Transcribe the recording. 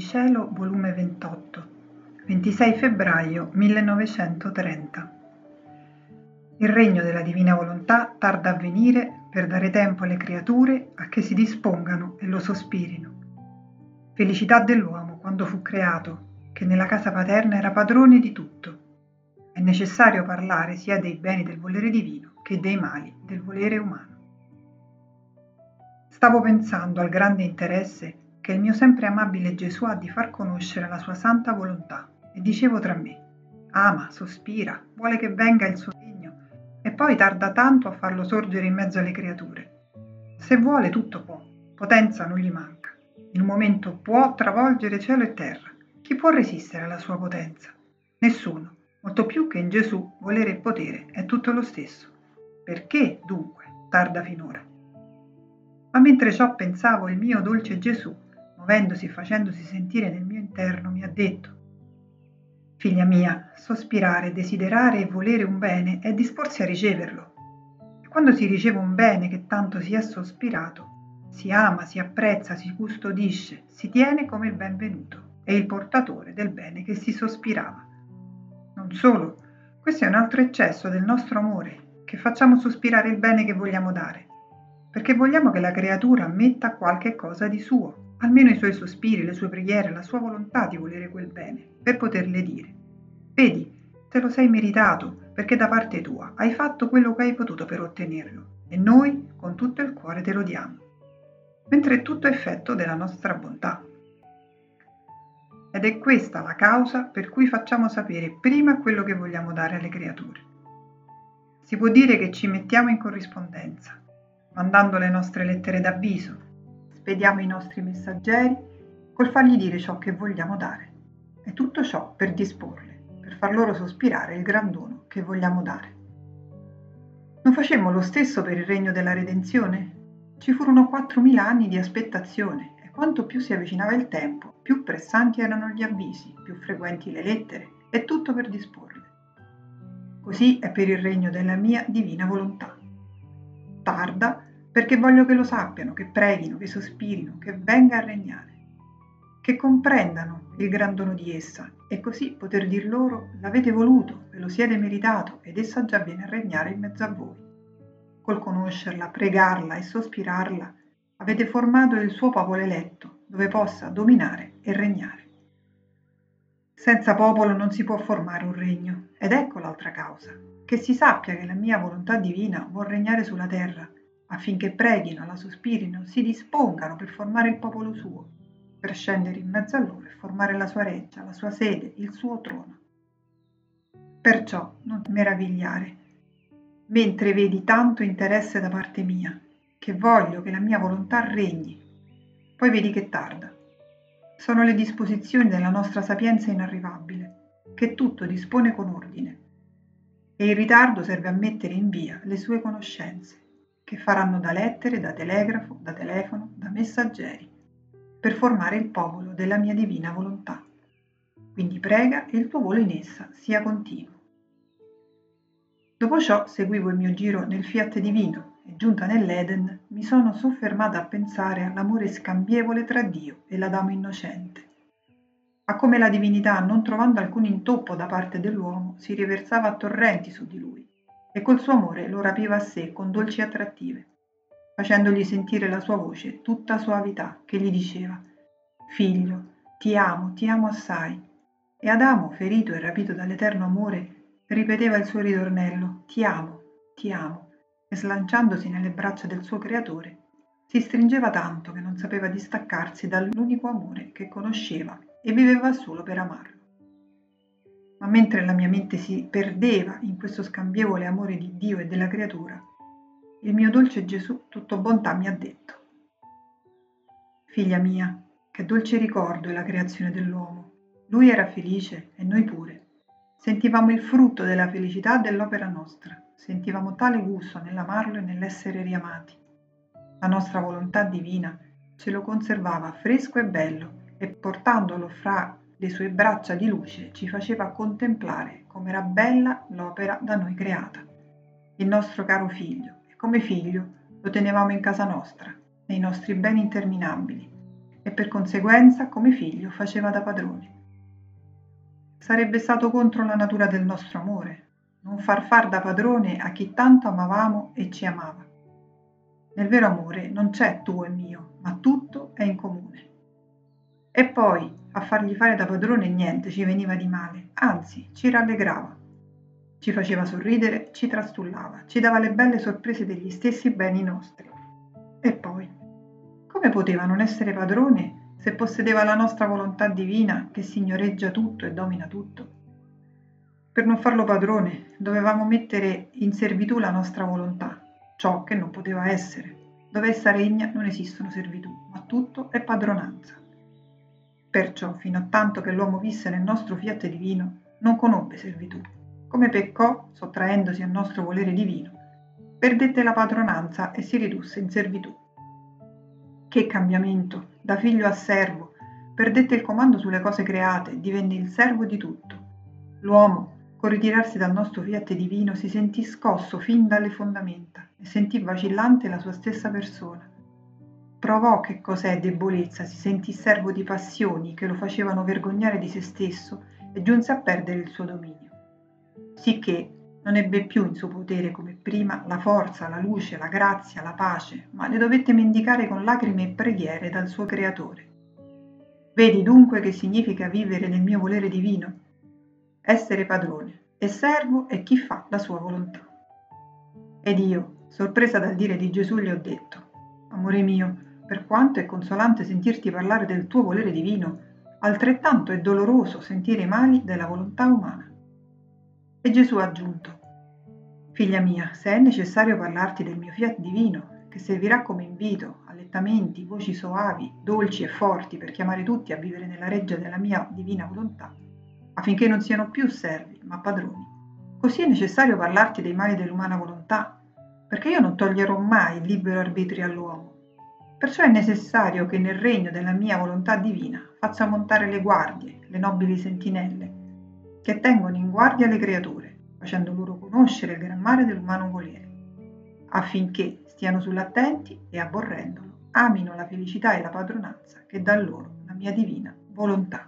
di cielo, volume 28, 26 febbraio 1930. Il regno della divina volontà tarda a venire per dare tempo alle creature a che si dispongano e lo sospirino. Felicità dell'uomo quando fu creato, che nella casa paterna era padrone di tutto. È necessario parlare sia dei beni del volere divino che dei mali del volere umano. Stavo pensando al grande interesse che il mio sempre amabile Gesù ha di far conoscere la sua santa volontà e dicevo tra me, ama, sospira, vuole che venga il suo regno e poi tarda tanto a farlo sorgere in mezzo alle creature. Se vuole tutto può, potenza non gli manca. Un momento può travolgere cielo e terra. Chi può resistere alla sua potenza? Nessuno, molto più che in Gesù volere e potere è tutto lo stesso. Perché, dunque, tarda finora? Ma mentre ciò pensavo, il mio dolce Gesù muovendosi e facendosi sentire nel mio interno, mi ha detto, Figlia mia, sospirare, desiderare e volere un bene è disporsi a riceverlo. E quando si riceve un bene che tanto si è sospirato, si ama, si apprezza, si custodisce, si tiene come il benvenuto e il portatore del bene che si sospirava. Non solo, questo è un altro eccesso del nostro amore, che facciamo sospirare il bene che vogliamo dare, perché vogliamo che la creatura metta qualche cosa di suo, almeno i suoi sospiri, le sue preghiere, la sua volontà di volere quel bene, per poterle dire. Vedi, te lo sei meritato, perché da parte tua hai fatto quello che hai potuto per ottenerlo, e noi con tutto il cuore te lo diamo, mentre è tutto effetto della nostra bontà. Ed è questa la causa per cui facciamo sapere prima quello che vogliamo dare alle creature. Si può dire che ci mettiamo in corrispondenza, mandando le nostre lettere d'avviso, spediamo i nostri messaggeri col fargli dire ciò che vogliamo dare. E tutto ciò per disporle, per far loro sospirare il gran dono che vogliamo dare. Non facemmo lo stesso per il regno della redenzione? Ci furono 4.000 anni di aspettazione e quanto più si avvicinava il tempo, più pressanti erano gli avvisi, più frequenti le lettere e tutto per disporle. Così è per il regno della mia divina volontà. Tarda perché voglio che lo sappiano, che preghino, che sospirino, che venga a regnare, che comprendano il gran dono di essa e così poter dir loro l'avete voluto, ve lo siete meritato ed essa già viene a regnare in mezzo a voi. Col conoscerla, pregarla e sospirarla, avete formato il suo popolo eletto, dove possa dominare e regnare. Senza popolo non si può formare un regno, ed ecco l'altra causa, che si sappia che la mia volontà divina vuol regnare sulla terra affinché preghino, la sospirino, si dispongano per formare il popolo suo, per scendere in mezzo a loro e formare la sua reggia, la sua sede, il suo trono. Perciò non meravigliare, mentre vedi tanto interesse da parte mia, che voglio che la mia volontà regni, poi vedi che tarda. Sono le disposizioni della nostra sapienza inarrivabile, che tutto dispone con ordine, e il ritardo serve a mettere in via le sue conoscenze che faranno da lettere, da telegrafo, da telefono, da messaggeri, per formare il popolo della mia divina volontà. Quindi prega e il tuo volo in essa sia continuo. Dopo ciò seguivo il mio giro nel fiat divino e giunta nell'Eden mi sono soffermata a pensare all'amore scambievole tra Dio e l'Adamo innocente, a come la divinità, non trovando alcun intoppo da parte dell'uomo, si riversava a torrenti su di lui e col suo amore lo rapiva a sé con dolci attrattive, facendogli sentire la sua voce tutta soavità che gli diceva Figlio, ti amo, ti amo assai. E Adamo, ferito e rapito dall'eterno amore, ripeteva il suo ritornello Ti amo, ti amo, e slanciandosi nelle braccia del suo creatore, si stringeva tanto che non sapeva distaccarsi dall'unico amore che conosceva e viveva solo per amarlo ma mentre la mia mente si perdeva in questo scambievole amore di Dio e della creatura, il mio dolce Gesù, tutto bontà, mi ha detto, Figlia mia, che dolce ricordo è la creazione dell'uomo. Lui era felice e noi pure. Sentivamo il frutto della felicità dell'opera nostra, sentivamo tale gusto nell'amarlo e nell'essere riamati. La nostra volontà divina ce lo conservava fresco e bello e portandolo fra le sue braccia di luce ci faceva contemplare com'era bella l'opera da noi creata. Il nostro caro figlio, e come figlio lo tenevamo in casa nostra, nei nostri beni interminabili, e per conseguenza, come figlio, faceva da padrone. Sarebbe stato contro la natura del nostro amore, non far far da padrone a chi tanto amavamo e ci amava. Nel vero amore non c'è tuo e mio, ma tutto è in comune. E poi a fargli fare da padrone niente ci veniva di male, anzi ci rallegrava. Ci faceva sorridere, ci trastullava, ci dava le belle sorprese degli stessi beni nostri. E poi, come poteva non essere padrone se possedeva la nostra volontà divina che signoreggia tutto e domina tutto? Per non farlo padrone dovevamo mettere in servitù la nostra volontà, ciò che non poteva essere. Dove essa regna non esistono servitù, ma tutto è padronanza. Perciò, fino a tanto che l'uomo visse nel nostro fiat divino, non conobbe servitù. Come peccò, sottraendosi al nostro volere divino, perdette la padronanza e si ridusse in servitù. Che cambiamento! Da figlio a servo, perdette il comando sulle cose create, divenne il servo di tutto. L'uomo, Col ritirarsi dal nostro fiat divino si sentì scosso fin dalle fondamenta e sentì vacillante la sua stessa persona. Provò che cos'è debolezza, si sentì servo di passioni che lo facevano vergognare di se stesso e giunse a perdere il suo dominio. Sicché non ebbe più in suo potere come prima la forza, la luce, la grazia, la pace, ma le dovette mendicare con lacrime e preghiere dal suo creatore. Vedi dunque che significa vivere nel mio volere divino? essere padrone e servo è chi fa la sua volontà. Ed io, sorpresa dal dire di Gesù, gli ho detto, Amore mio, per quanto è consolante sentirti parlare del tuo volere divino, altrettanto è doloroso sentire i mali della volontà umana. E Gesù ha aggiunto, Figlia mia, se è necessario parlarti del mio fiat divino, che servirà come invito, allettamenti, voci soavi, dolci e forti per chiamare tutti a vivere nella reggia della mia divina volontà, affinché non siano più servi, ma padroni. Così è necessario parlarti dei mali dell'umana volontà, perché io non toglierò mai il libero arbitrio all'uomo. Perciò è necessario che nel regno della mia volontà divina faccia montare le guardie, le nobili sentinelle, che tengono in guardia le creature, facendo loro conoscere il gran mare dell'umano volere, affinché stiano sull'attenti e aborrendolo, amino la felicità e la padronanza che dà loro la mia divina volontà.